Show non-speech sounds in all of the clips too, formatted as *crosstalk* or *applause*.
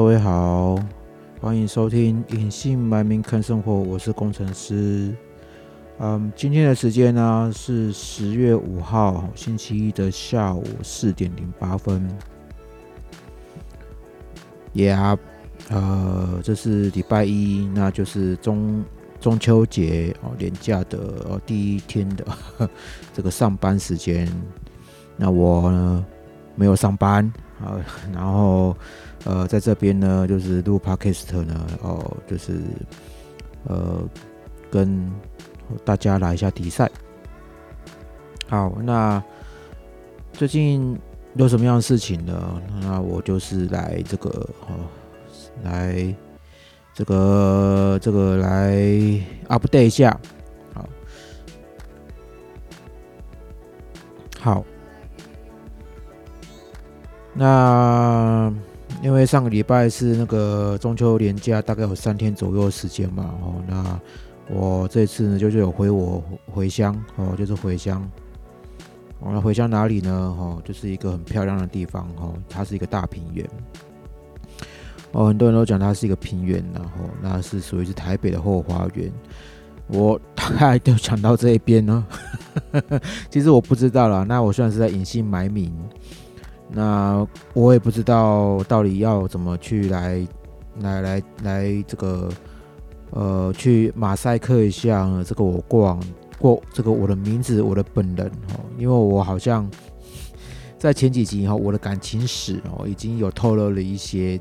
各位好，欢迎收听《隐姓埋名看生活》，我是工程师。嗯，今天的时间呢是十月五号星期一的下午四点零八分。Yeah，呃，这是礼拜一，那就是中中秋节哦，年假的哦第一天的 *laughs* 这个上班时间。那我呢没有上班啊，然后呃在这边呢就是录 podcast 呢哦，就是呃跟大家来一下比赛。好，那最近有什么样的事情呢？那我就是来这个哦，来这个这个来 update 一下。好，好。那因为上个礼拜是那个中秋连假，大概有三天左右的时间嘛，哦，那我这次呢就是有回我回乡，哦，就是回乡，我那回乡哪里呢？哦，就是一个很漂亮的地方，哦，它是一个大平原，哦，很多人都讲它是一个平原，然后那是属于是台北的后花园，我大概就讲到这一边呢，*laughs* 其实我不知道了，那我算是在隐姓埋名。那我也不知道到底要怎么去来来来来这个呃去马赛克一下这个我过往过这个我的名字我的本人哦，因为我好像在前几集哈我的感情史哦已经有透露了一些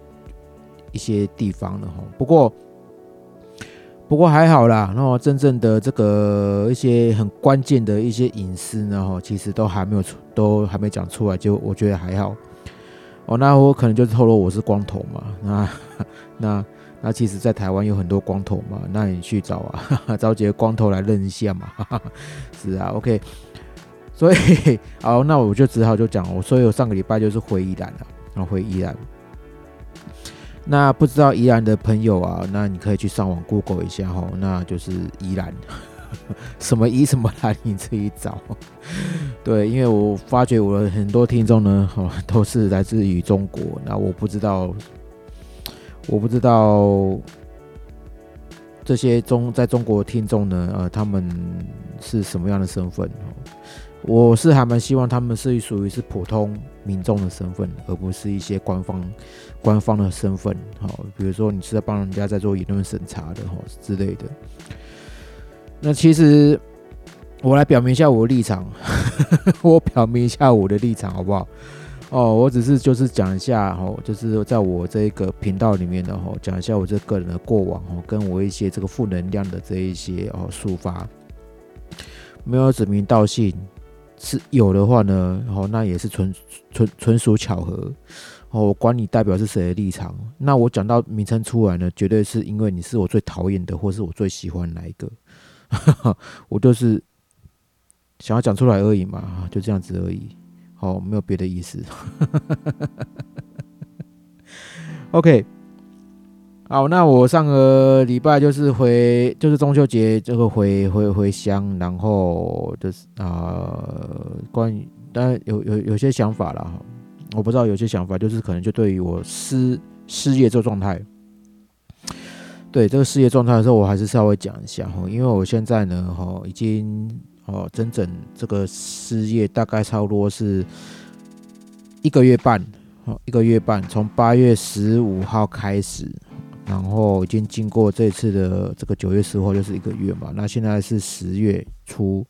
一些地方了哈，不过。不过还好啦，然后真正的这个一些很关键的一些隐私呢，哈，其实都还没有出，都还没讲出来，就我觉得还好。哦，那我可能就透露我是光头嘛，那那那其实，在台湾有很多光头嘛，那你去找啊，*laughs* 找几个光头来认一下嘛，*laughs* 是啊，OK。所以 *laughs* 好，那我就只好就讲，我所以我上个礼拜就是回宜兰了，然后回宜兰。那不知道宜兰的朋友啊，那你可以去上网 Google 一下哈，那就是宜兰，*laughs* 什么宜什么兰，你自己找。*laughs* 对，因为我发觉我的很多听众呢，哈，*laughs* 都是来自于中国，那我不知道，我不知道这些中在中国听众呢，呃，他们是什么样的身份？我是还蛮希望他们是属于是普通民众的身份，而不是一些官方官方的身份。好，比如说你是在帮人家在做言论审查的哈之类的。那其实我来表明一下我的立场，*laughs* 我表明一下我的立场好不好？哦，我只是就是讲一下哈，就是在我这个频道里面的哈，讲一下我这个人的过往哦，跟我一些这个负能量的这一些哦抒发，没有指名道姓。是有的话呢，哦，那也是纯纯纯属巧合，哦，我管你代表是谁的立场，那我讲到名称出来呢，绝对是因为你是我最讨厌的，或是我最喜欢哪一个，*laughs* 我就是想要讲出来而已嘛，就这样子而已，好，没有别的意思。*laughs* OK。好，那我上个礼拜就是回，就是中秋节这个回回回乡，然后就是啊，关于当然有有有些想法了哈，我不知道有些想法就是可能就对于我失失业这个状态，对这个失业状态的时候，我还是稍微讲一下哈，因为我现在呢哈已经哦整整这个失业大概差不多是一个月半，哦一个月半，从八月十五号开始。然后已经经过这次的这个九月十号，就是一个月嘛。那现在是十月初，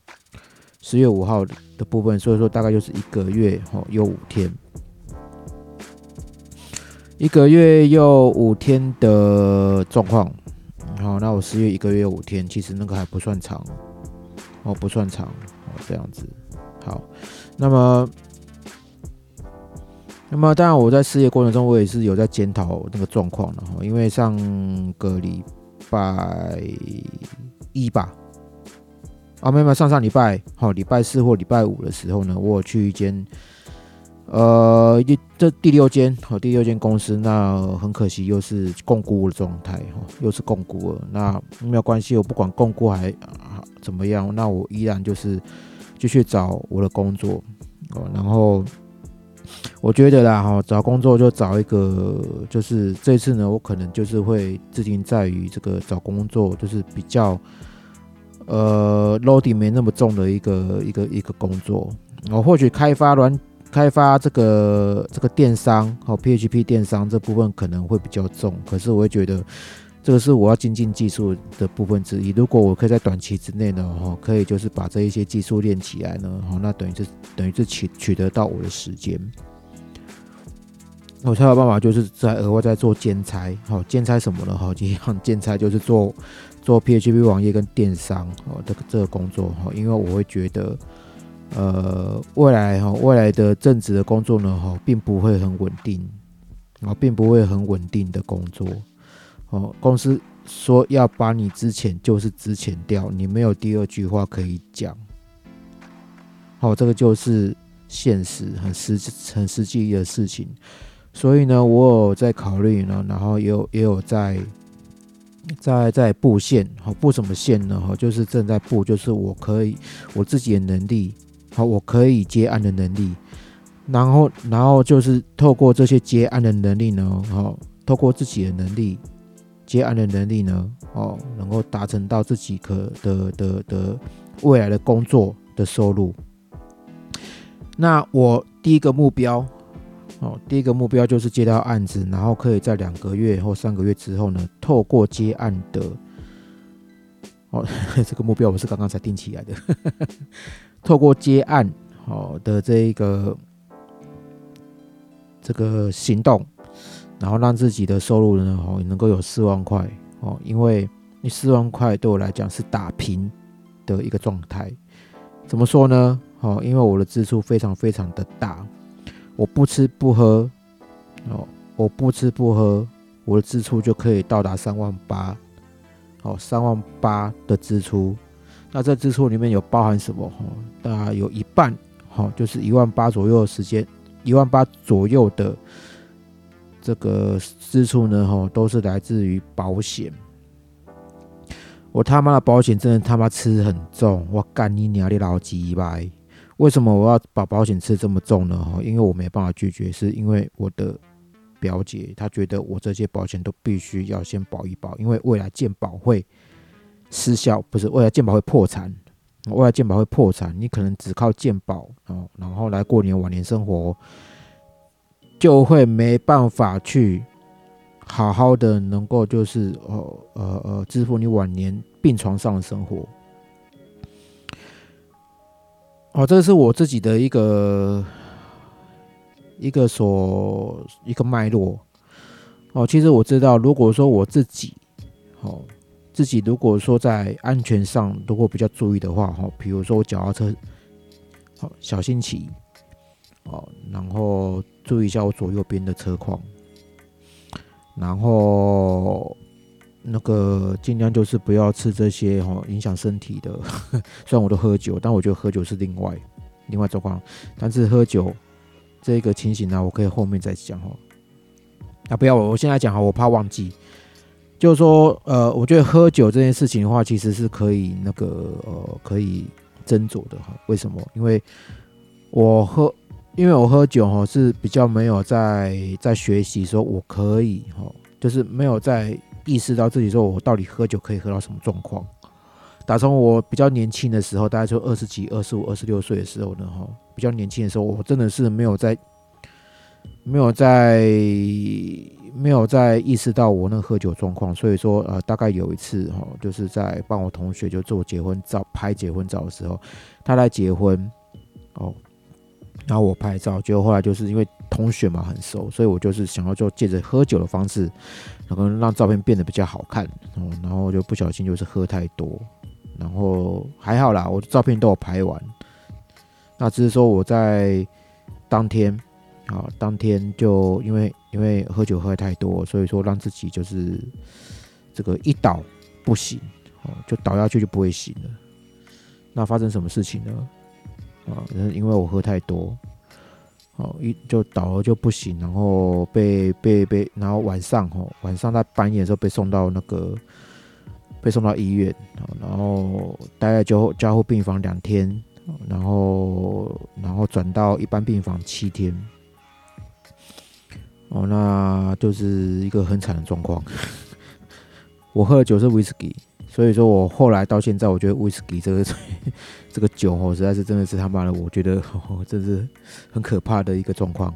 十月五号的部分，所以说大概就是一个月哦，又五天，一个月又五天的状况。好，那我十月一个月五天，其实那个还不算长哦，不算长哦，这样子。好，那么。那么当然，我在事业过程中，我也是有在检讨那个状况的哈。因为上个礼拜一吧，啊，没有没有，上上礼拜，好，礼拜四或礼拜五的时候呢，我去一间，呃，一这第六间，好，第六间公司，那很可惜又是共估的状态哈，又是共估了。那没有关系，我不管共估还怎么样，那我依然就是继续找我的工作，哦，然后。我觉得啦，哈，找工作就找一个，就是这次呢，我可能就是会制定在于这个找工作，就是比较呃，load 没那么重的一个一个一个工作。我或许开发软开发这个这个电商和 PHP 电商这部分可能会比较重，可是我会觉得这个是我要精进技术的部分之一。如果我可以在短期之内呢，哈，可以就是把这一些技术练起来呢，哈，那等于是等于是取取得到我的时间。我才有办法，就是在额外在做兼差，好兼差什么呢？哈，一样兼差就是做做 PHP 网页跟电商哦，这个这个工作哈，因为我会觉得，呃，未来哈，未来的正职的工作呢，哈，并不会很稳定，啊，并不会很稳定的工作，哦，公司说要把你之前就是之前掉，你没有第二句话可以讲，好，这个就是现实，很实很实际的事情。所以呢，我有在考虑呢，然后也有也有在在在布线，好布什么线呢？哈，就是正在布，就是我可以我自己的能力，好，我可以接案的能力，然后然后就是透过这些接案的能力呢，好，透过自己的能力接案的能力呢，哦，能够达成到自己可的的的未来的工作的收入。那我第一个目标。哦，第一个目标就是接到案子，然后可以在两个月或三个月之后呢，透过接案的，哦，*laughs* 这个目标我是刚刚才定起来的，*laughs* 透过接案好的这一个这个行动，然后让自己的收入呢，哦，能够有四万块哦，因为你四万块对我来讲是打平的一个状态，怎么说呢？哦，因为我的支出非常非常的大。我不吃不喝，哦，我不吃不喝，我的支出就可以到达三万八，好，三万八的支出，那这支出里面有包含什么？哈，大概有一半，好，就是一万八左右的时间，一万八左右的这个支出呢，哈，都是来自于保险。我他妈的保险真的他妈吃很重，我干你娘的老鸡巴！为什么我要把保险吃这么重呢？哈，因为我没办法拒绝，是因为我的表姐她觉得我这些保险都必须要先保一保，因为未来健保会失效，不是未来健保会破产，未来健保会破产，你可能只靠健保哦，然后来过年晚年生活，就会没办法去好好的能够就是呃呃呃支付你晚年病床上的生活。哦，这是我自己的一个一个所一个脉络。哦，其实我知道，如果说我自己，哦，自己如果说在安全上如果比较注意的话，哈，比如说我脚踏车，好小心骑，哦，然后注意一下我左右边的车况，然后。那个尽量就是不要吃这些哈，影响身体的。*laughs* 虽然我都喝酒，但我觉得喝酒是另外另外状况。但是喝酒这个情形呢，我可以后面再讲哈。啊，不要我，我现在讲哈，我怕忘记。就是说，呃，我觉得喝酒这件事情的话，其实是可以那个呃，可以斟酌的哈。为什么？因为我喝，因为我喝酒哈是比较没有在在学习，说我可以哈，就是没有在。意识到自己说，我到底喝酒可以喝到什么状况？打从我比较年轻的时候，大概就二十几、二十五、二十六岁的时候呢，哈，比较年轻的时候，我真的是没有在，没有在，没有在意识到我那喝酒状况。所以说，呃，大概有一次，哈，就是在帮我同学就做结婚照、拍结婚照的时候，他来结婚，哦。然后我拍照，结果后来就是因为同学嘛很熟，所以我就是想要就借着喝酒的方式，可能让照片变得比较好看。哦，然后就不小心就是喝太多，然后还好啦，我的照片都有拍完。那只是说我在当天啊，当天就因为因为喝酒喝太多，所以说让自己就是这个一倒不行，哦，就倒下去就不会醒了。那发生什么事情呢？啊，因为我喝太多，哦，一就倒了就不行，然后被被被，然后晚上哦，晚上在半夜的时候被送到那个被送到医院，然后待在交交护病房两天，然后然后转到一般病房七天，哦，那就是一个很惨的状况。*laughs* 我喝的酒是威士忌，所以说我后来到现在，我觉得威士忌这个 *laughs* 这个酒哦，实在是真的是他妈的，我觉得哦真是很可怕的一个状况。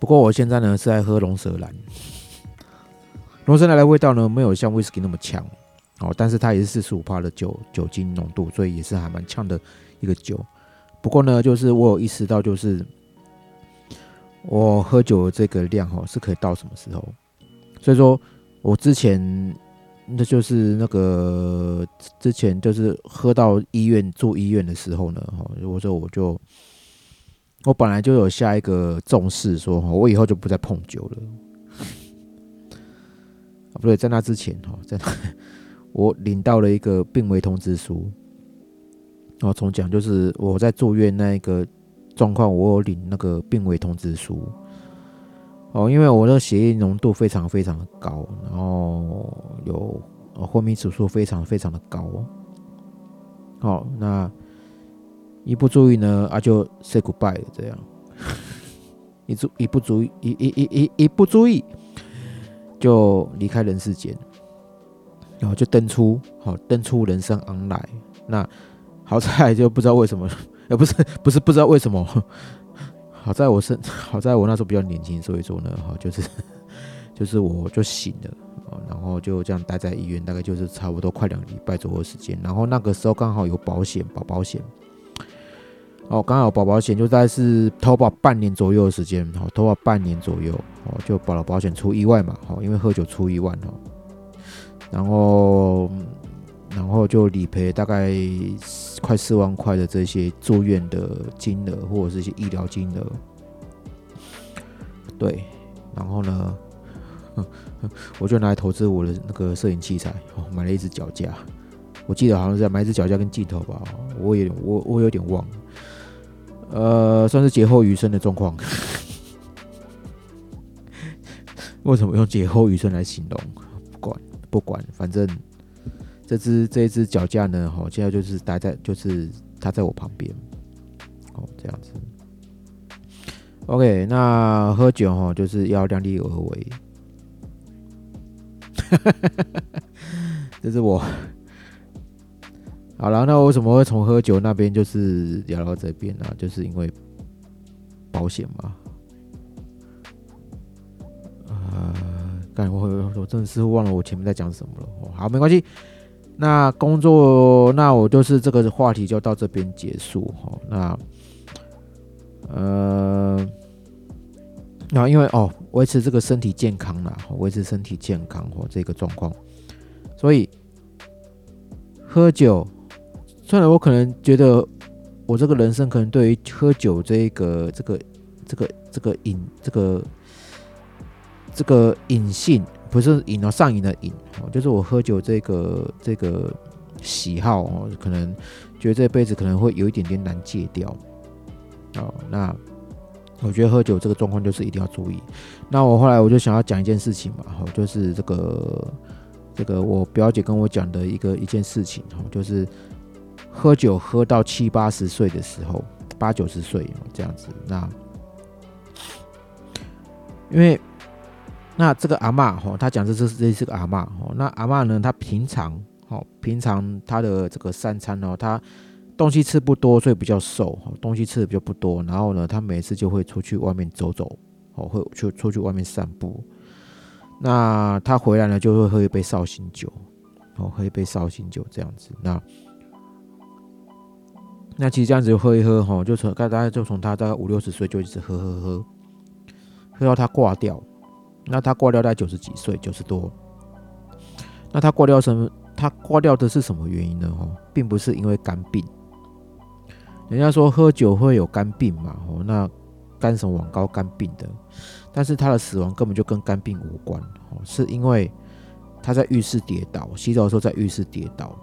不过我现在呢是在喝龙舌兰，龙舌兰的味道呢没有像威士忌那么强哦，但是它也是四十五帕的酒酒精浓度，所以也是还蛮呛的一个酒。不过呢，就是我有意识到，就是我喝酒的这个量哦是可以到什么时候，所以说我之前那就是那个之前就是喝到医院住医院的时候呢，哈，我说我就。我本来就有下一个重视，说哈，我以后就不再碰酒了。*laughs* 啊，不对，在那之前哈，在那我领到了一个病危通知书。哦，从讲就是我在住院那一个状况，我有领那个病危通知书。哦，因为我的血液浓度非常非常的高，然后有昏迷指数非常非常的高哦。好，那。一不注意呢，啊就 say goodbye 了，这样，一注一不注意，一一一一一不注意，就离开人世间，然后就登出，好登出人生 online。那好在就不知道为什么，也不是不是不知道为什么，好在我是 *laughs* 好在我那时候比较年轻，所以说呢，哈就是 *laughs* 就是我就醒了，然后就这样待在医院，大概就是差不多快两礼拜左右时间。然后那个时候刚好有保险，保保险。哦，刚好保保险就大概是投保半年左右的时间，好，投保半年左右，哦，就保了保险出意外嘛，好，因为喝酒出意外哦，然后，然后就理赔大概快四万块的这些住院的金额或者是一些医疗金额，对，然后呢，*laughs* 我就拿来投资我的那个摄影器材，买了一只脚架，我记得好像是买一只脚架跟镜头吧，我也我我有点忘。呃，算是劫后余生的状况。*laughs* 为什么用劫后余生来形容？不管不管，反正这只这一只脚架呢，哈，现在就是待在，就是它在我旁边，哦，这样子。OK，那喝酒哈，就是要量力而为。*laughs* 这是我。好了，那为什么会从喝酒那边就是聊到这边呢？就是因为保险嘛。啊，刚我我真的是忘了我前面在讲什么了。好，没关系。那工作，那我就是这个话题就到这边结束哈。那呃，那因为哦，维持这个身体健康啦，维持身体健康或这个状况，所以喝酒。虽然我可能觉得我这个人生可能对于喝酒这个这个这个这个瘾这个这个瘾性不是瘾哦上瘾的瘾哦，就是我喝酒这个这个喜好哦，可能觉得这辈子可能会有一点点难戒掉哦。那我觉得喝酒这个状况就是一定要注意。那我后来我就想要讲一件事情嘛，哈，就是这个这个我表姐跟我讲的一个一件事情哈，就是。喝酒喝到七八十岁的时候，八九十岁这样子，那因为那这个阿妈哈，他讲这是这是个阿妈哦，那阿妈呢，她平常哦，平常她的这个三餐哦，她东西吃不多，所以比较瘦，东西吃的比较不多，然后呢，她每次就会出去外面走走，哦，会去出去外面散步，那她回来呢，就会喝一杯绍兴酒，哦，喝一杯绍兴酒这样子，那。那其实这样子喝一喝哈，就从大概就从他大概五六十岁就一直喝喝喝，喝到他挂掉。那他挂掉在九十几岁，九十多。那他挂掉什么？他挂掉的是什么原因呢？哦，并不是因为肝病。人家说喝酒会有肝病嘛，哦，那肝什么往高肝病的。但是他的死亡根本就跟肝病无关，哦，是因为他在浴室跌倒，洗澡的时候在浴室跌倒。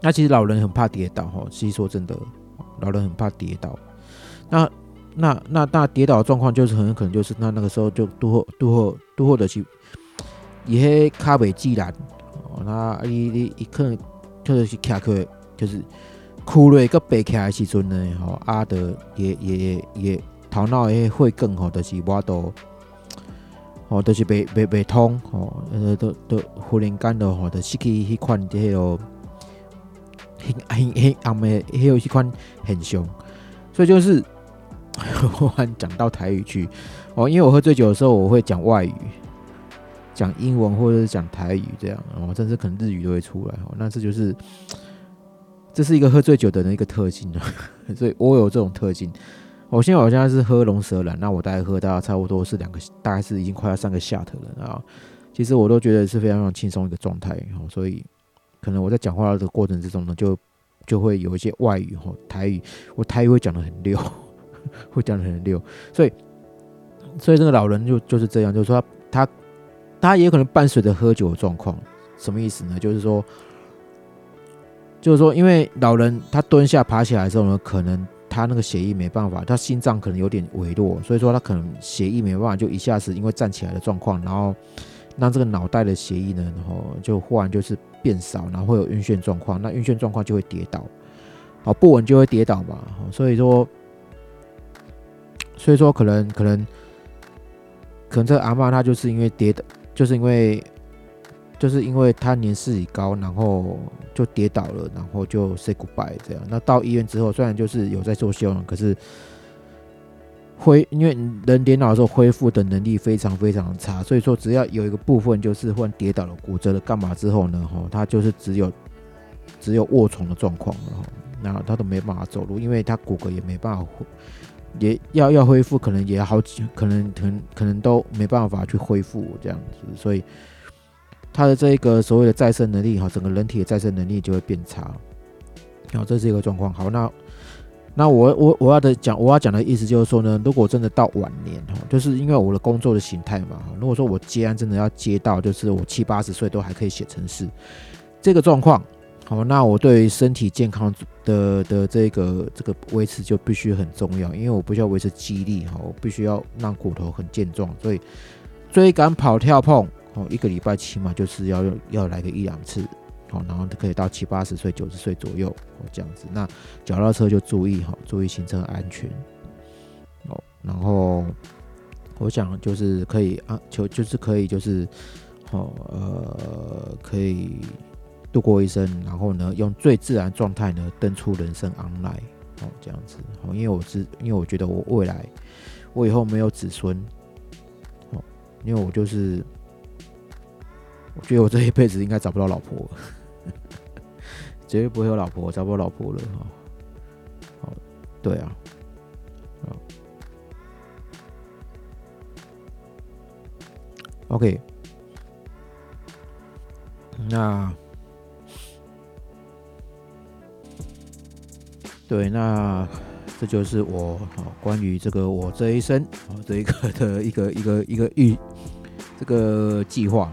那其实老人很怕跌倒哈，其实说真的，老人很怕跌倒。那那那那跌倒状况就是很可能就是那那个时候就都或都或都或者是伊迄卡袂自然哦，那伊伊伊可能就是卡去就是哭累个背起来时阵呢，吼阿德也也也头脑诶会更好，就是我都，哦，都是未未未通，哦，呃，都都忽然间的吼，就失去迄款迄个，很很很暗的，迄有迄款很凶，所以就是忽 *laughs* 然讲到台语去，哦，因为我喝醉酒的时候，我会讲外语，讲英文或者是讲台语这样，哦，甚至可能日语都会出来，哦，那这就是，这是一个喝醉酒的人一个特性啊，*laughs* 所以我有这种特性。我现在我现在是喝龙舌兰，那我大概喝到差不多是两个，大概是已经快要三个下头了。啊。其实我都觉得是非常非常轻松一个状态。哦，所以可能我在讲话的过程之中呢，就就会有一些外语哦，台语，我台语会讲的很溜，*laughs* 会讲的很溜，所以所以这个老人就就是这样，就是说他他也可能伴随着喝酒的状况，什么意思呢？就是说就是说，因为老人他蹲下爬起来的时候呢，可能。他那个血液没办法，他心脏可能有点微弱，所以说他可能血液没办法，就一下子因为站起来的状况，然后让这个脑袋的血液呢，然后就忽然就是变少，然后会有晕眩状况，那晕眩状况就会跌倒，好不稳就会跌倒嘛，所以说，所以说可能可能可能这个阿妈她就是因为跌倒，就是因为。就是因为他年事已高，然后就跌倒了，然后就 say goodbye 这样。那到医院之后，虽然就是有在做修养，可是恢因为人跌倒的时候恢复的能力非常非常差，所以说只要有一个部分就是忽然跌倒了、骨折了干嘛之后呢，哈，他就是只有只有卧床的状况了，哈，那他都没办法走路，因为他骨骼也没办法，也要要恢复，可能也好几，可能可能可能都没办法去恢复这样子，所以。他的这个所谓的再生能力哈，整个人体的再生能力就会变差，好，这是一个状况。好，那那我我我要的讲我要讲的意思就是说呢，如果真的到晚年哈，就是因为我的工作的形态嘛，如果说我接案真的要接到，就是我七八十岁都还可以写程式，这个状况，好，那我对于身体健康的的这个这个维持就必须很重要，因为我不需要维持肌力哈，我必须要让骨头很健壮，所以追赶跑跳碰。哦，一个礼拜起码就是要要来个一两次，哦，然后可以到七八十岁、九十岁左右，哦，这样子。那脚踏车就注意哈，注意行车安全，哦，然后我想就是可以啊，就就是可以就是，哦，呃，可以度过一生，然后呢，用最自然状态呢登出人生 online，哦，这样子。哦，因为我是因为我觉得我未来我以后没有子孙，哦，因为我就是。我觉得我这一辈子应该找不到老婆，*laughs* 绝对不会有老婆，找不到老婆了哈。好，对啊，，OK，那对，那这就是我关于这个我这一生啊这一个 *laughs* 的一个一个一个预这个计划。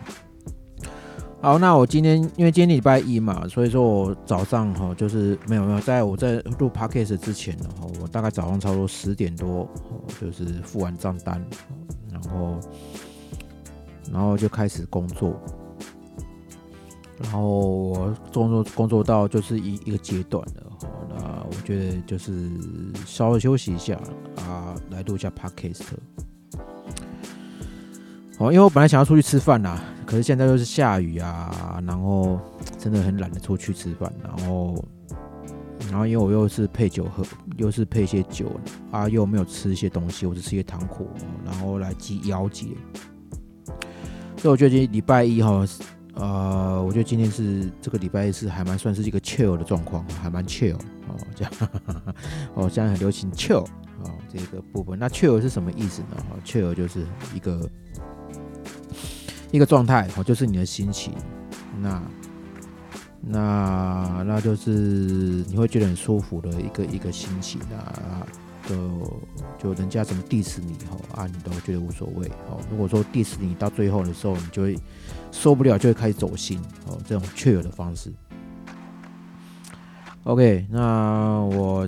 好，那我今天因为今天礼拜一嘛，所以说我早上哈就是没有没有，在我在录 podcast 之前呢，我大概早上差不多十点多，就是付完账单，然后然后就开始工作，然后我工作工作到就是一一个阶段了，那我觉得就是稍微休息一下啊，来录一下 podcast。哦，因为我本来想要出去吃饭呐，可是现在又是下雨啊，然后真的很懒得出去吃饭，然后，然后因为我又是配酒喝，又是配一些酒啊，又没有吃一些东西，我只吃一些糖果，然后来积腰节。所以我觉得礼拜一哈，呃，我觉得今天是这个礼拜是还蛮算是一个 chill 的状况，还蛮 chill 哦，*laughs* 这样，哦，现在很流行 chill 哦，这个部分。那 chill 是什么意思呢？哦，chill 就是一个。一个状态哦，就是你的心情，那那那就是你会觉得很舒服的一个一个心情啊，就就人家怎么 diss 你吼啊，你都觉得无所谓哦。如果说 diss 你到最后的时候，你就会受不了，就会开始走心哦，这种确有的方式。OK，那我。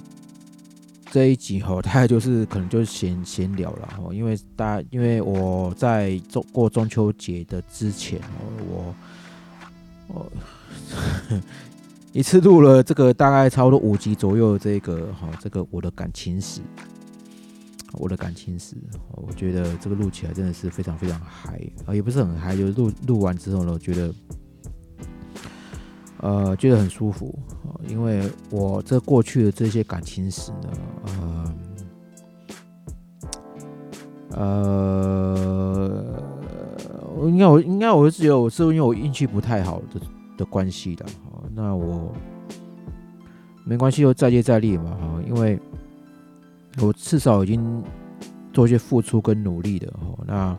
这一集哈，*laughs* 大概就是可能就是闲闲聊了哈，因为大因为我在中过中秋节的之前哦，我我 *laughs* 一次录了这个大概差不多五集左右这个哈，这个我的感情史。我的感情史，我觉得这个录起来真的是非常非常嗨啊，也不是很嗨，就是录录完之后呢，我觉得，呃，觉得很舒服啊，因为我这过去的这些感情史呢，呃，呃，应该我应该我是觉我是因为我运气不太好的的关系的，那我没关系，就再接再厉嘛，哈，因为。我至少已经做一些付出跟努力的哈，那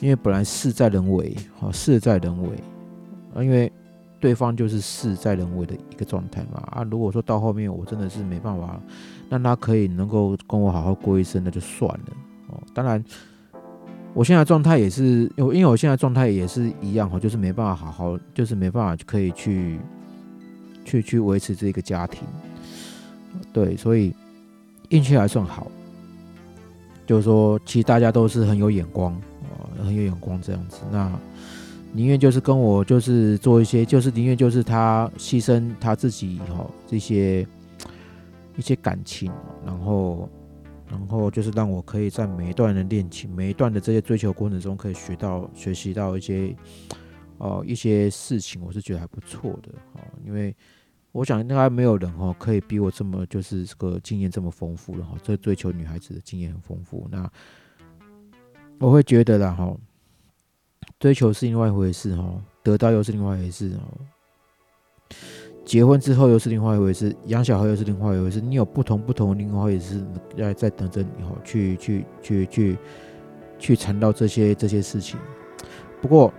因为本来事在人为，哈，事在人为啊，因为对方就是事在人为的一个状态嘛啊，如果说到后面我真的是没办法让他可以能够跟我好好过一生，那就算了哦。当然，我现在状态也是，因为因为我现在状态也是一样哈，就是没办法好好，就是没办法可以去去去维持这个家庭，对，所以。运气还算好，就是说，其实大家都是很有眼光啊，很有眼光这样子。那宁愿就是跟我就是做一些，就是宁愿就是他牺牲他自己哈这些一些感情，然后然后就是让我可以在每一段的恋情、每一段的这些追求过程中，可以学到学习到一些哦一些事情，我是觉得还不错的哦，因为。我想应该没有人哈可以比我这么就是这个经验这么丰富了哈，这追求女孩子的经验很丰富。那我会觉得啦哈，追求是另外一回事哈，得到又是另外一回事哦。结婚之后又是另外一回事，养小孩又是另外一回事。你有不同不同的另外一回事在在等着你哈，去去去去去谈到这些这些事情。不过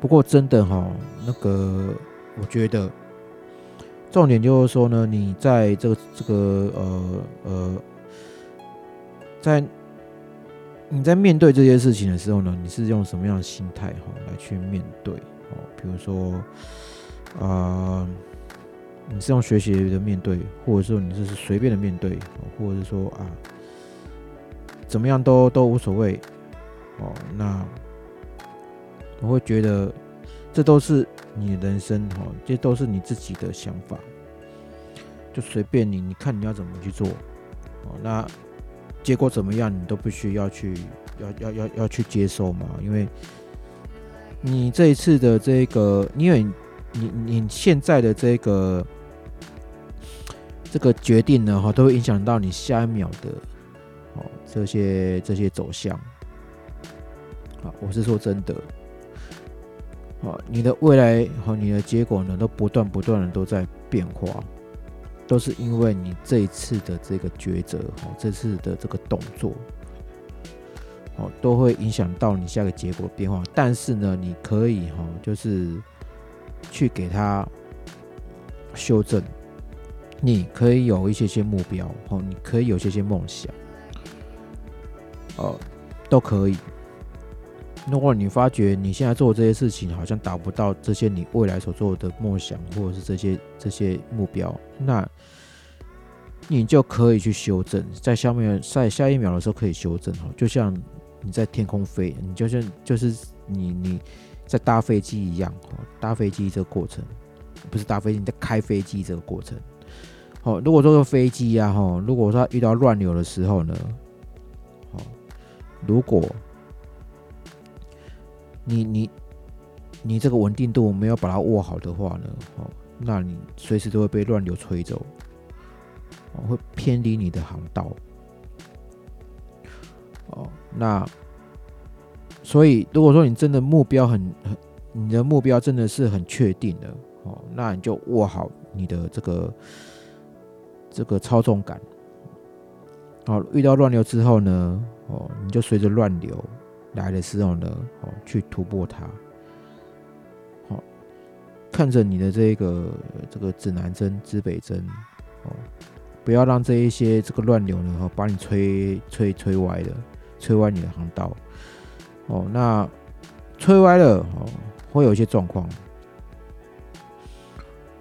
不过真的哈，那个。我觉得重点就是说呢，你在这个这个呃呃，在你在面对这些事情的时候呢，你是用什么样的心态哈来去面对哦？比如说啊，你是用学习的面对，或者说你这是随便的面对，或者是说啊，怎么样都都无所谓哦。那我会觉得这都是。你人生哈，这都是你自己的想法，就随便你，你看你要怎么去做哦。那结果怎么样，你都必须要去，要要要要去接受嘛。因为你这一次的这个，因为你你现在的这个这个决定呢，哈，都会影响到你下一秒的哦这些这些走向。啊，我是说真的。啊，你的未来和你的结果呢，都不断不断的都在变化，都是因为你这一次的这个抉择，哈，这次的这个动作，哦，都会影响到你下个结果变化。但是呢，你可以哈，就是去给他修正，你可以有一些些目标，哦，你可以有些些梦想，哦，都可以。如果你发觉你现在做这些事情好像达不到这些你未来所做的梦想，或者是这些这些目标，那你就可以去修正，在下面在下一秒的时候可以修正哈。就像你在天空飞，你就像就是你你在搭飞机一样哈，搭飞机这个过程不是搭飞机，你在开飞机这个过程。好，如果说飞机呀哈，如果说遇到乱流的时候呢，好，如果你你你这个稳定度没有把它握好的话呢，哦，那你随时都会被乱流吹走，哦，会偏离你的航道，哦，那所以如果说你真的目标很很，你的目标真的是很确定的，哦，那你就握好你的这个这个操纵感，好，遇到乱流之后呢，哦，你就随着乱流。来的时候呢，哦，去突破它，好，看着你的这个这个指南针、指北针，哦，不要让这一些这个乱流呢，哦，把你吹吹吹歪了，吹歪你的航道，哦，那吹歪了，哦，会有一些状况，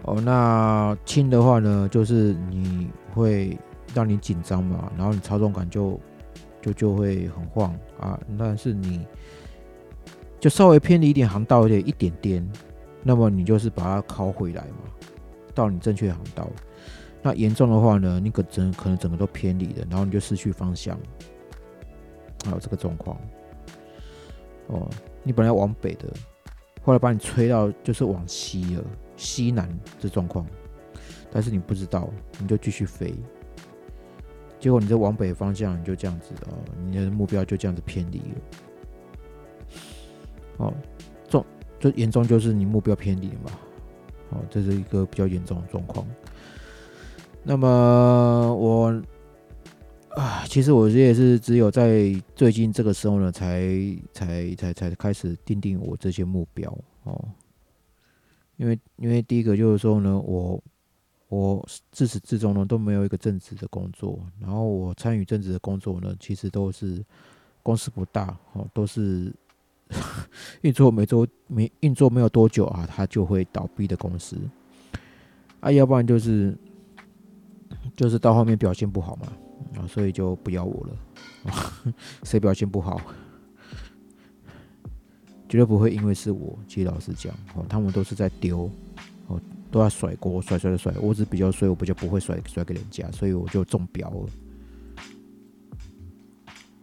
哦，那轻的话呢，就是你会让你紧张嘛，然后你操纵感就。就就会很晃啊，但是你就稍微偏离一点航道的一点点，那么你就是把它拷回来嘛，到你正确航道。那严重的话呢，你可整可能整个都偏离了，然后你就失去方向，还有这个状况。哦，你本来往北的，后来把你吹到就是往西了，西南这状况，但是你不知道，你就继续飞，结果你这往北方向你就这样子哦，你的目标就这样子偏离了。哦，重就严重就是你目标偏离嘛，哦，这是一个比较严重的状况。那么我啊，其实我这也是只有在最近这个时候呢，才才才才开始定定我这些目标哦。因为因为第一个就是说呢，我我自始至终呢都没有一个正职的工作，然后我参与正职的工作呢，其实都是公司不大哦，都是 *laughs* 运作没做没运作没有多久啊，它就会倒闭的公司啊，要不然就是。就是到后面表现不好嘛，啊，所以就不要我了。*laughs* 谁表现不好，绝对不会因为是我。其实老实讲，哦，他们都是在丢，哦，都要甩锅，甩甩的甩。我只比较衰，我比较不会甩甩给人家，所以我就中标了。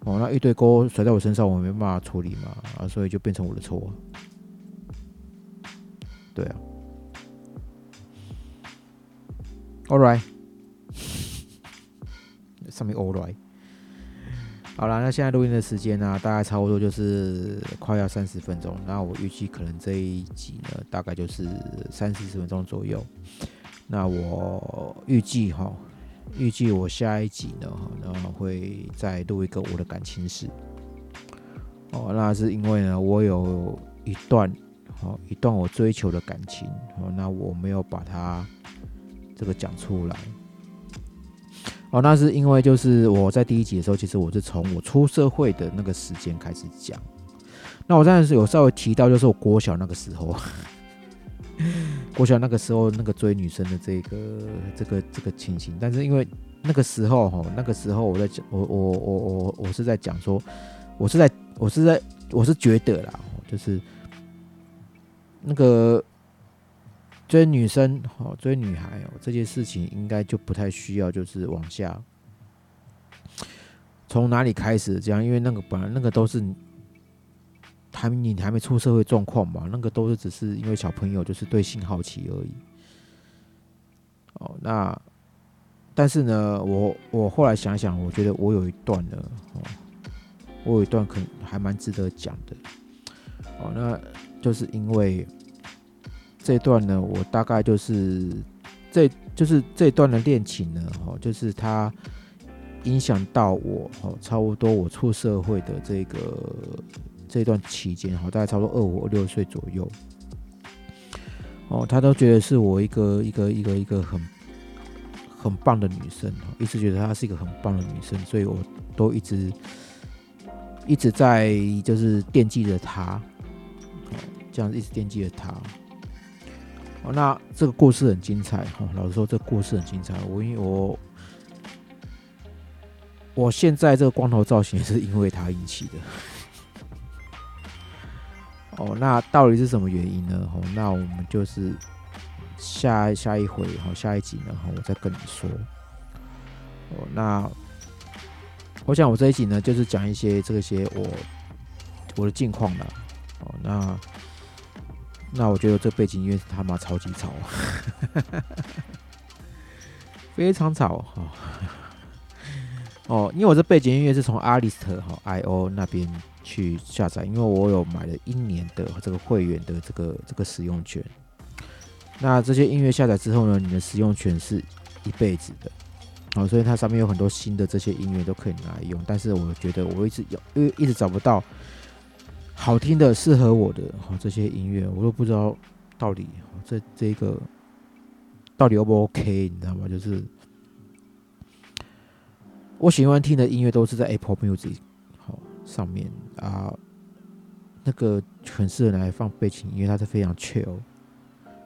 哦，那一堆锅甩在我身上，我没办法处理嘛，啊，所以就变成我的错。对啊。All right。上面 all right，好了，那现在录音的时间呢，大概差不多就是快要三十分钟。那我预计可能这一集呢，大概就是三四十分钟左右。那我预计哈，预计我下一集呢，然后会再录一个我的感情史。哦，那是因为呢，我有一段，哦，一段我追求的感情，哦，那我没有把它这个讲出来。哦，那是因为就是我在第一集的时候，其实我是从我出社会的那个时间开始讲。那我当时有稍微提到，就是我国小那个时候，*laughs* 国小那个时候那个追女生的这个这个这个情形。但是因为那个时候哈，那个时候我在讲，我我我我我是在讲说，我是在我是在我是觉得啦，就是那个。追女生哦，追女孩哦，这件事情应该就不太需要，就是往下从哪里开始这样，因为那个本来那个都是还你还没出社会状况嘛，那个都是只是因为小朋友就是对性好奇而已。哦，那但是呢，我我后来想想，我觉得我有一段呢，哦，我有一段可能还蛮值得讲的。哦，那就是因为。这段呢，我大概就是这就是这段的恋情呢，哈，就是它影响到我，哈，差不多我出社会的这个这段期间，哈，大概差不多二五二六岁左右，哦，他都觉得是我一个一个一个一个很很棒的女生，一直觉得她是一个很棒的女生，所以我都一直一直在就是惦记着她，这样一直惦记着她。那这个故事很精彩哈。老实说，这个故事很精彩。我因为我我现在这个光头造型是因为他引起的。哦，那到底是什么原因呢？哦，那我们就是下下一回哈，下一集呢哈，我再跟你说。哦，那我想我这一集呢，就是讲一些这些我我的近况了。哦，那。那我觉得这背景音乐是他妈超级吵，非常吵哈。哦，因为我这背景音乐是从 a l i s t 哈 IO 那边去下载，因为我有买了一年的这个会员的这个这个使用权。那这些音乐下载之后呢，你的使用权是一辈子的。哦，所以它上面有很多新的这些音乐都可以拿来用，但是我觉得我一直有，因为一直找不到。好听的、适合我的哈这些音乐，我都不知道到底这这个到底 O 不 OK，你知道吗？就是我喜欢听的音乐都是在 Apple Music 好上面啊，那个很适合拿来放背景音乐，它是非常 chill、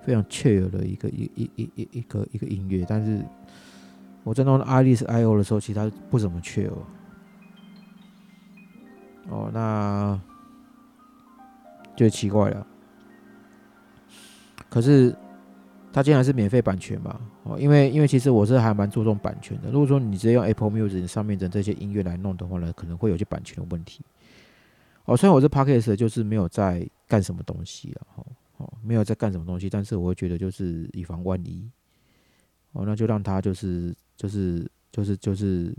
非常 chill 的一个一一一一一个一个音乐。但是我在弄 Alice I O 的时候，其实它不怎么 chill。哦，那。就奇怪了，可是它竟然是免费版权嘛，哦，因为因为其实我是还蛮注重版权的。如果说你直接用 Apple Music 上面的这些音乐来弄的话呢，可能会有些版权的问题。哦，虽然我这 Podcast 就是没有在干什么东西了，哦哦，没有在干什么东西，但是我会觉得就是以防万一，哦，那就让他就是就是就是就是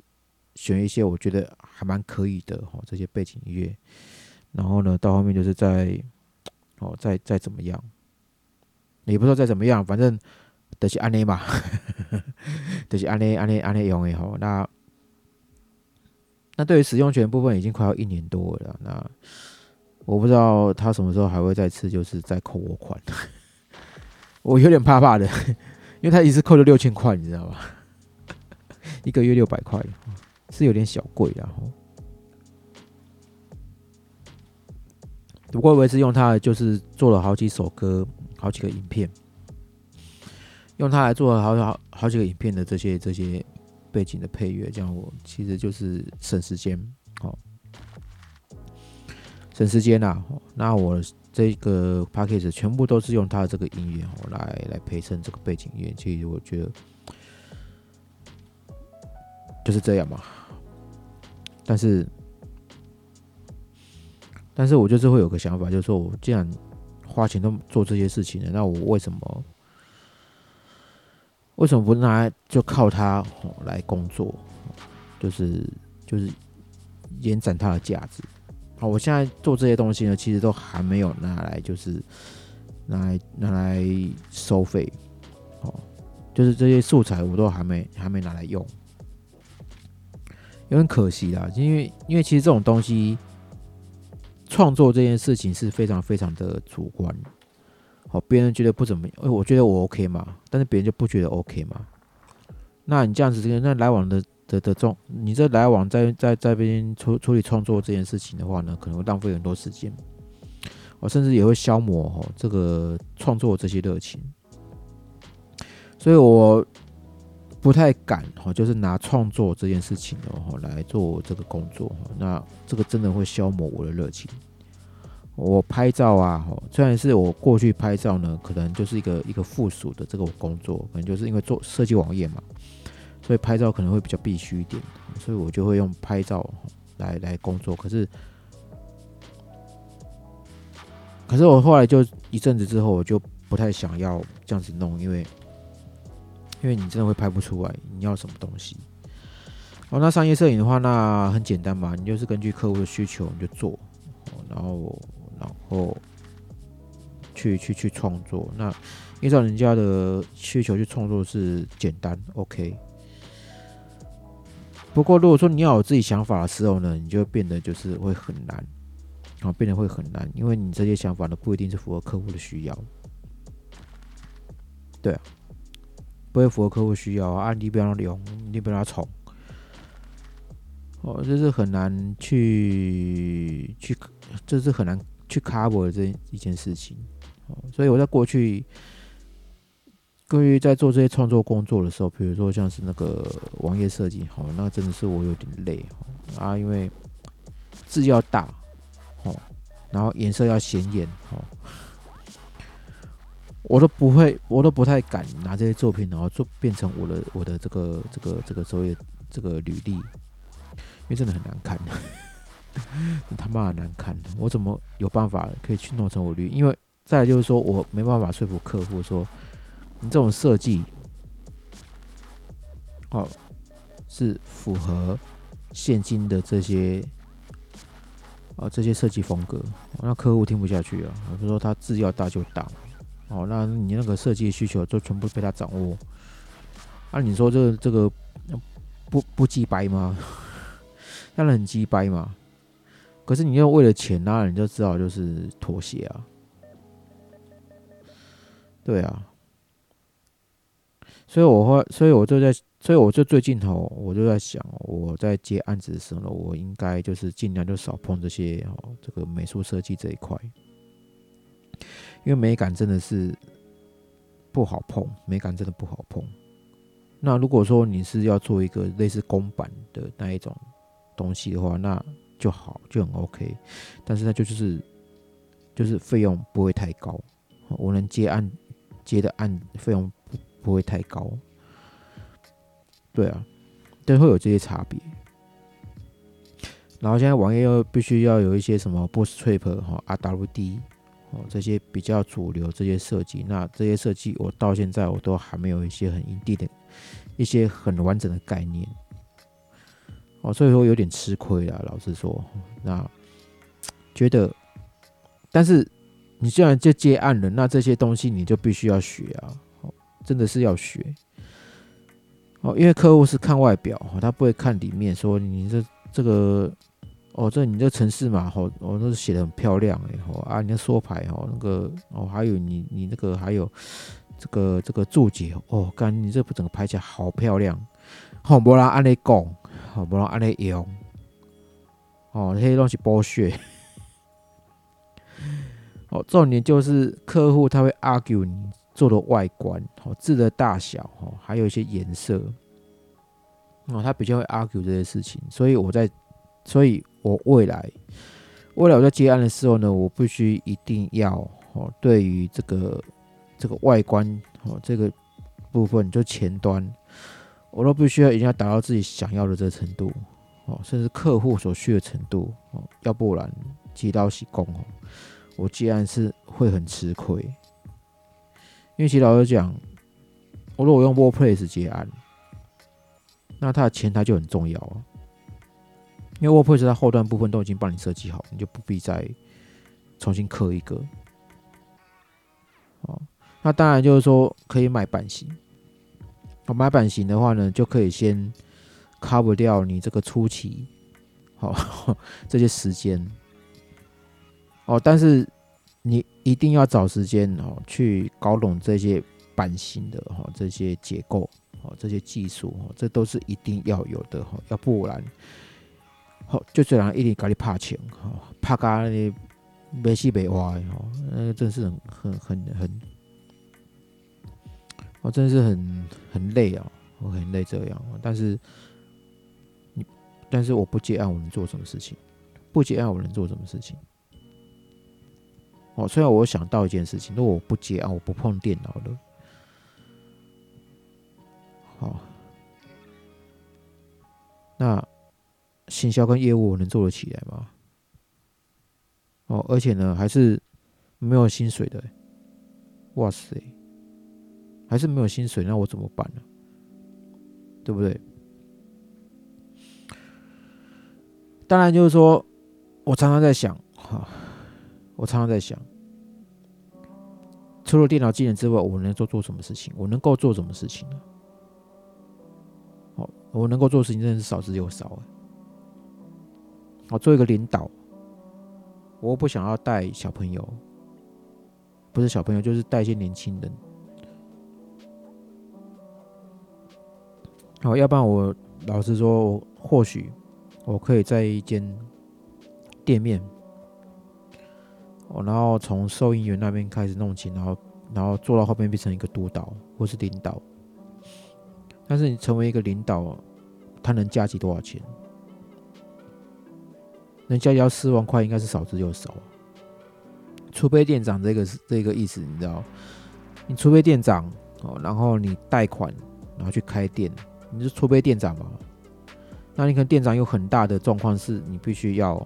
选一些我觉得还蛮可以的哈这些背景音乐，然后呢到后面就是在哦再再怎么样，也不说再怎么样，反正得是安内嘛，*laughs* 得是安内安内安内用也好那。那对于使用权部分已经快要一年多了，那我不知道他什么时候还会再次就是再扣我款，*laughs* 我有点怕怕的，因为他一次扣了六千块，你知道吧？*laughs* 一个月六百块是有点小贵然后，不过我也是用它就是做了好几首歌，好几个影片，用它来做了好好好几个影片的这些这些。背景的配乐，这样我其实就是省时间，哦省时间啦。那我这个 p a c k a g e 全部都是用它的这个音乐哦来来陪衬这个背景音乐，其实我觉得就是这样嘛。但是，但是我就是会有个想法，就是说我既然花钱都做这些事情了，那我为什么？为什么不拿就靠它来工作？就是就是延展它的价值。好，我现在做这些东西呢，其实都还没有拿来，就是拿来拿来收费。哦，就是这些素材我都还没还没拿来用，有点可惜啦。因为因为其实这种东西创作这件事情是非常非常的主观。哦，别人觉得不怎么样，哎，我觉得我 OK 嘛，但是别人就不觉得 OK 嘛。那你这样子，这那来往的的的中，你这来往在在在边处处理创作这件事情的话呢，可能会浪费很多时间，我甚至也会消磨哦这个创作这些热情。所以我不太敢哈，就是拿创作这件事情哦来做这个工作，那这个真的会消磨我的热情。我拍照啊，虽然是我过去拍照呢，可能就是一个一个附属的这个工作，可能就是因为做设计网页嘛，所以拍照可能会比较必须一点，所以我就会用拍照来来工作。可是，可是我后来就一阵子之后，我就不太想要这样子弄，因为因为你真的会拍不出来你要什么东西。哦，那商业摄影的话，那很简单嘛，你就是根据客户的需求你就做，然后。然后去去去创作，那依照人家的需求去创作是简单，OK。不过如果说你要有自己想法的时候呢，你就变得就是会很难，啊，变得会很难，因为你这些想法呢不一定是符合客户的需要，对啊，不会符合客户需要啊，你不要用，你不要宠，哦，这是很难去去，这是很难。去 cover 的这一件事情，哦，所以我在过去，关于在做这些创作工作的时候，比如说像是那个网页设计，哦，那真的是我有点累，啊，因为字要大，哦，然后颜色要显眼，哦，我都不会，我都不太敢拿这些作品，然后做变成我的我的这个这个这个所谓这个履历，因为真的很难看。*laughs* 他妈的难看！我怎么有办法可以去弄成我履？因为再就是说我没办法说服客户说，你这种设计，哦，是符合现今的这些，啊这些设计风格，那客户听不下去啊。比如说他字要大就大，哦，那你那个设计需求就全部被他掌握。那你说这个这个不不鸡掰吗？当然很鸡掰嘛。可是你要为了钱，那你就知道就是妥协啊，对啊，所以我会，所以我就在，所以我就最近头，我就在想，我在接案子的时候，我应该就是尽量就少碰这些哦，这个美术设计这一块，因为美感真的是不好碰，美感真的不好碰。那如果说你是要做一个类似公版的那一种东西的话，那就好，就很 OK，但是它就是就是费用不会太高，我能接案接的案费用不不会太高。对啊，都会有这些差别。然后现在网页又必须要有一些什么 Bootstrap 哈 RWD 哦这些比较主流这些设计，那这些设计我到现在我都还没有一些很一地的一些很完整的概念哦，所以说有点吃亏了。老实说，那觉得，但是你既然就接案了，那这些东西你就必须要学啊，哦真的是要学哦，因为客户是看外表他不会看里面，说你这这个。哦，这你这城市嘛，吼，哦，都是写的很漂亮哎，吼啊，你的缩排哦，那个哦，还有你你那个还有这个这个注解哦，干你这不整个拍起来好漂亮，好，无人安尼讲，好，无人安尼用，哦，那些东西剥削，哦，重点就是客户他会 argue 你做的外观，哦，字的大小，哦，还有一些颜色，哦，他比较会 argue 这些事情，所以我在，所以。我未来，未来我在接案的时候呢，我必须一定要哦，对于这个这个外观哦，这个部分就前端，我都必须要一定要达到自己想要的这个程度哦，甚至客户所需的程度哦，要不然接刀洗工哦，我接案是会很吃亏，因为其实老实讲，我如果用 WordPress 接案，那它的前台就很重要啊。因为 WordPress 它后端部分都已经帮你设计好，你就不必再重新刻一个。哦，那当然就是说可以买版型。我买版型的话呢，就可以先 cover 掉你这个初期，好 *laughs* 这些时间。哦，但是你一定要找时间哦，去搞懂这些版型的哈，这些结构哦，这些技术哦，这都是一定要有的哈，要不然。好，就这样一直搞你拍钱，哈，拍咖你没死没活的，哈，那个真是很很很很，我真的是很很累啊，我很累这样。但是你，但是我不接案，我能做什么事情？不接案，我能做什么事情？哦，虽然我想到一件事情，如果我不接案，我不碰电脑了，好，那。行销跟业务我能做得起来吗？哦，而且呢，还是没有薪水的。哇塞，还是没有薪水，那我怎么办呢？对不对？当然，就是说我常常在想，哈，我常常在想，除了电脑技能之外，我能做做什么事情？我能够做什么事情呢？哦，我能够做的事情真的是少之又少哎。我做一个领导，我不想要带小朋友，不是小朋友，就是带一些年轻人。好，要不然我老实说，或许我可以在一间店面，哦，然后从收银员那边开始弄起，然后然后做到后面变成一个督导或是领导。但是你成为一个领导，他能加起多少钱？能加交四万块，应该是少之又少。储备店长这个是这个意思，你知道？你储备店长哦，然后你贷款，然后去开店，你是储备店长嘛？那你看店长有很大的状况是，你必须要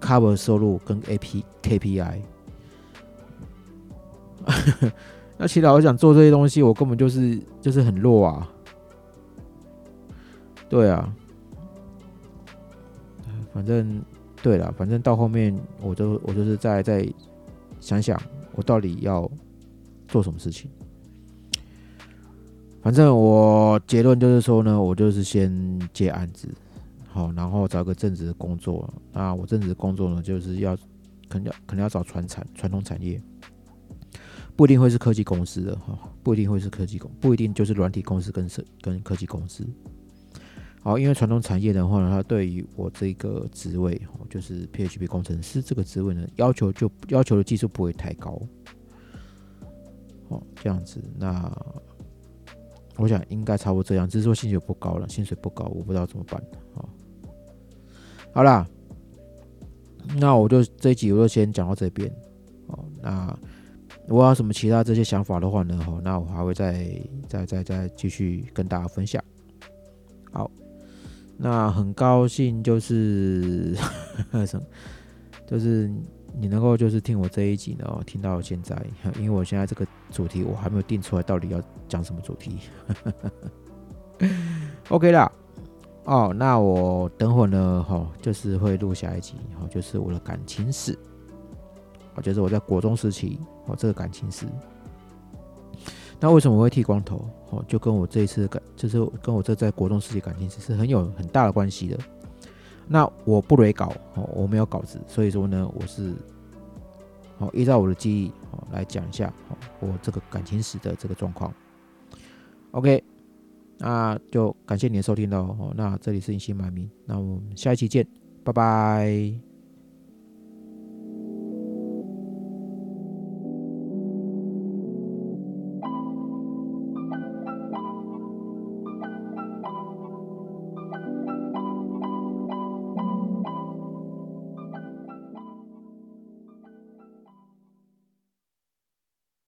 cover 收入跟 A P K P I。*laughs* 那其实我想做这些东西，我根本就是就是很弱啊。对啊。反正对了，反正到后面我都我就是在在想想我到底要做什么事情。反正我结论就是说呢，我就是先接案子，好，然后找个正职的工作。那我正职的工作呢，就是要肯定要肯定要找传产传统产业，不一定会是科技公司的哈，不一定会是科技公，不一定就是软体公司跟是跟科技公司。好，因为传统产业的话呢，它对于我这个职位，哦，就是 PHP 工程师这个职位呢，要求就要求的技术不会太高。哦，这样子，那我想应该差不多这样，只是说薪水不高了，薪水不高，我不知道怎么办。哦，好啦，那我就这一集我就先讲到这边。哦，那我有什么其他这些想法的话呢，哦，那我还会再再再再继续跟大家分享。好，那很高兴就是，*laughs* 就是你能够就是听我这一集呢，听到现在，因为我现在这个主题我还没有定出来，到底要讲什么主题。*laughs* OK 啦，哦，那我等会呢，哈，就是会录下一集，哦，就是我的感情史，哦，就是我在国中时期，哦，这个感情史。那为什么我会剃光头？哦，就跟我这一次感，就是跟我这在国中时期感情史是很有很大的关系的。那我不雷稿，哦，我没有稿子，所以说呢，我是，哦，依照我的记忆，哦，来讲一下，哦，我这个感情史的这个状况。OK。那就感谢你的收听喽。哦那这里是隐姓埋名，那我们下一期见，拜拜。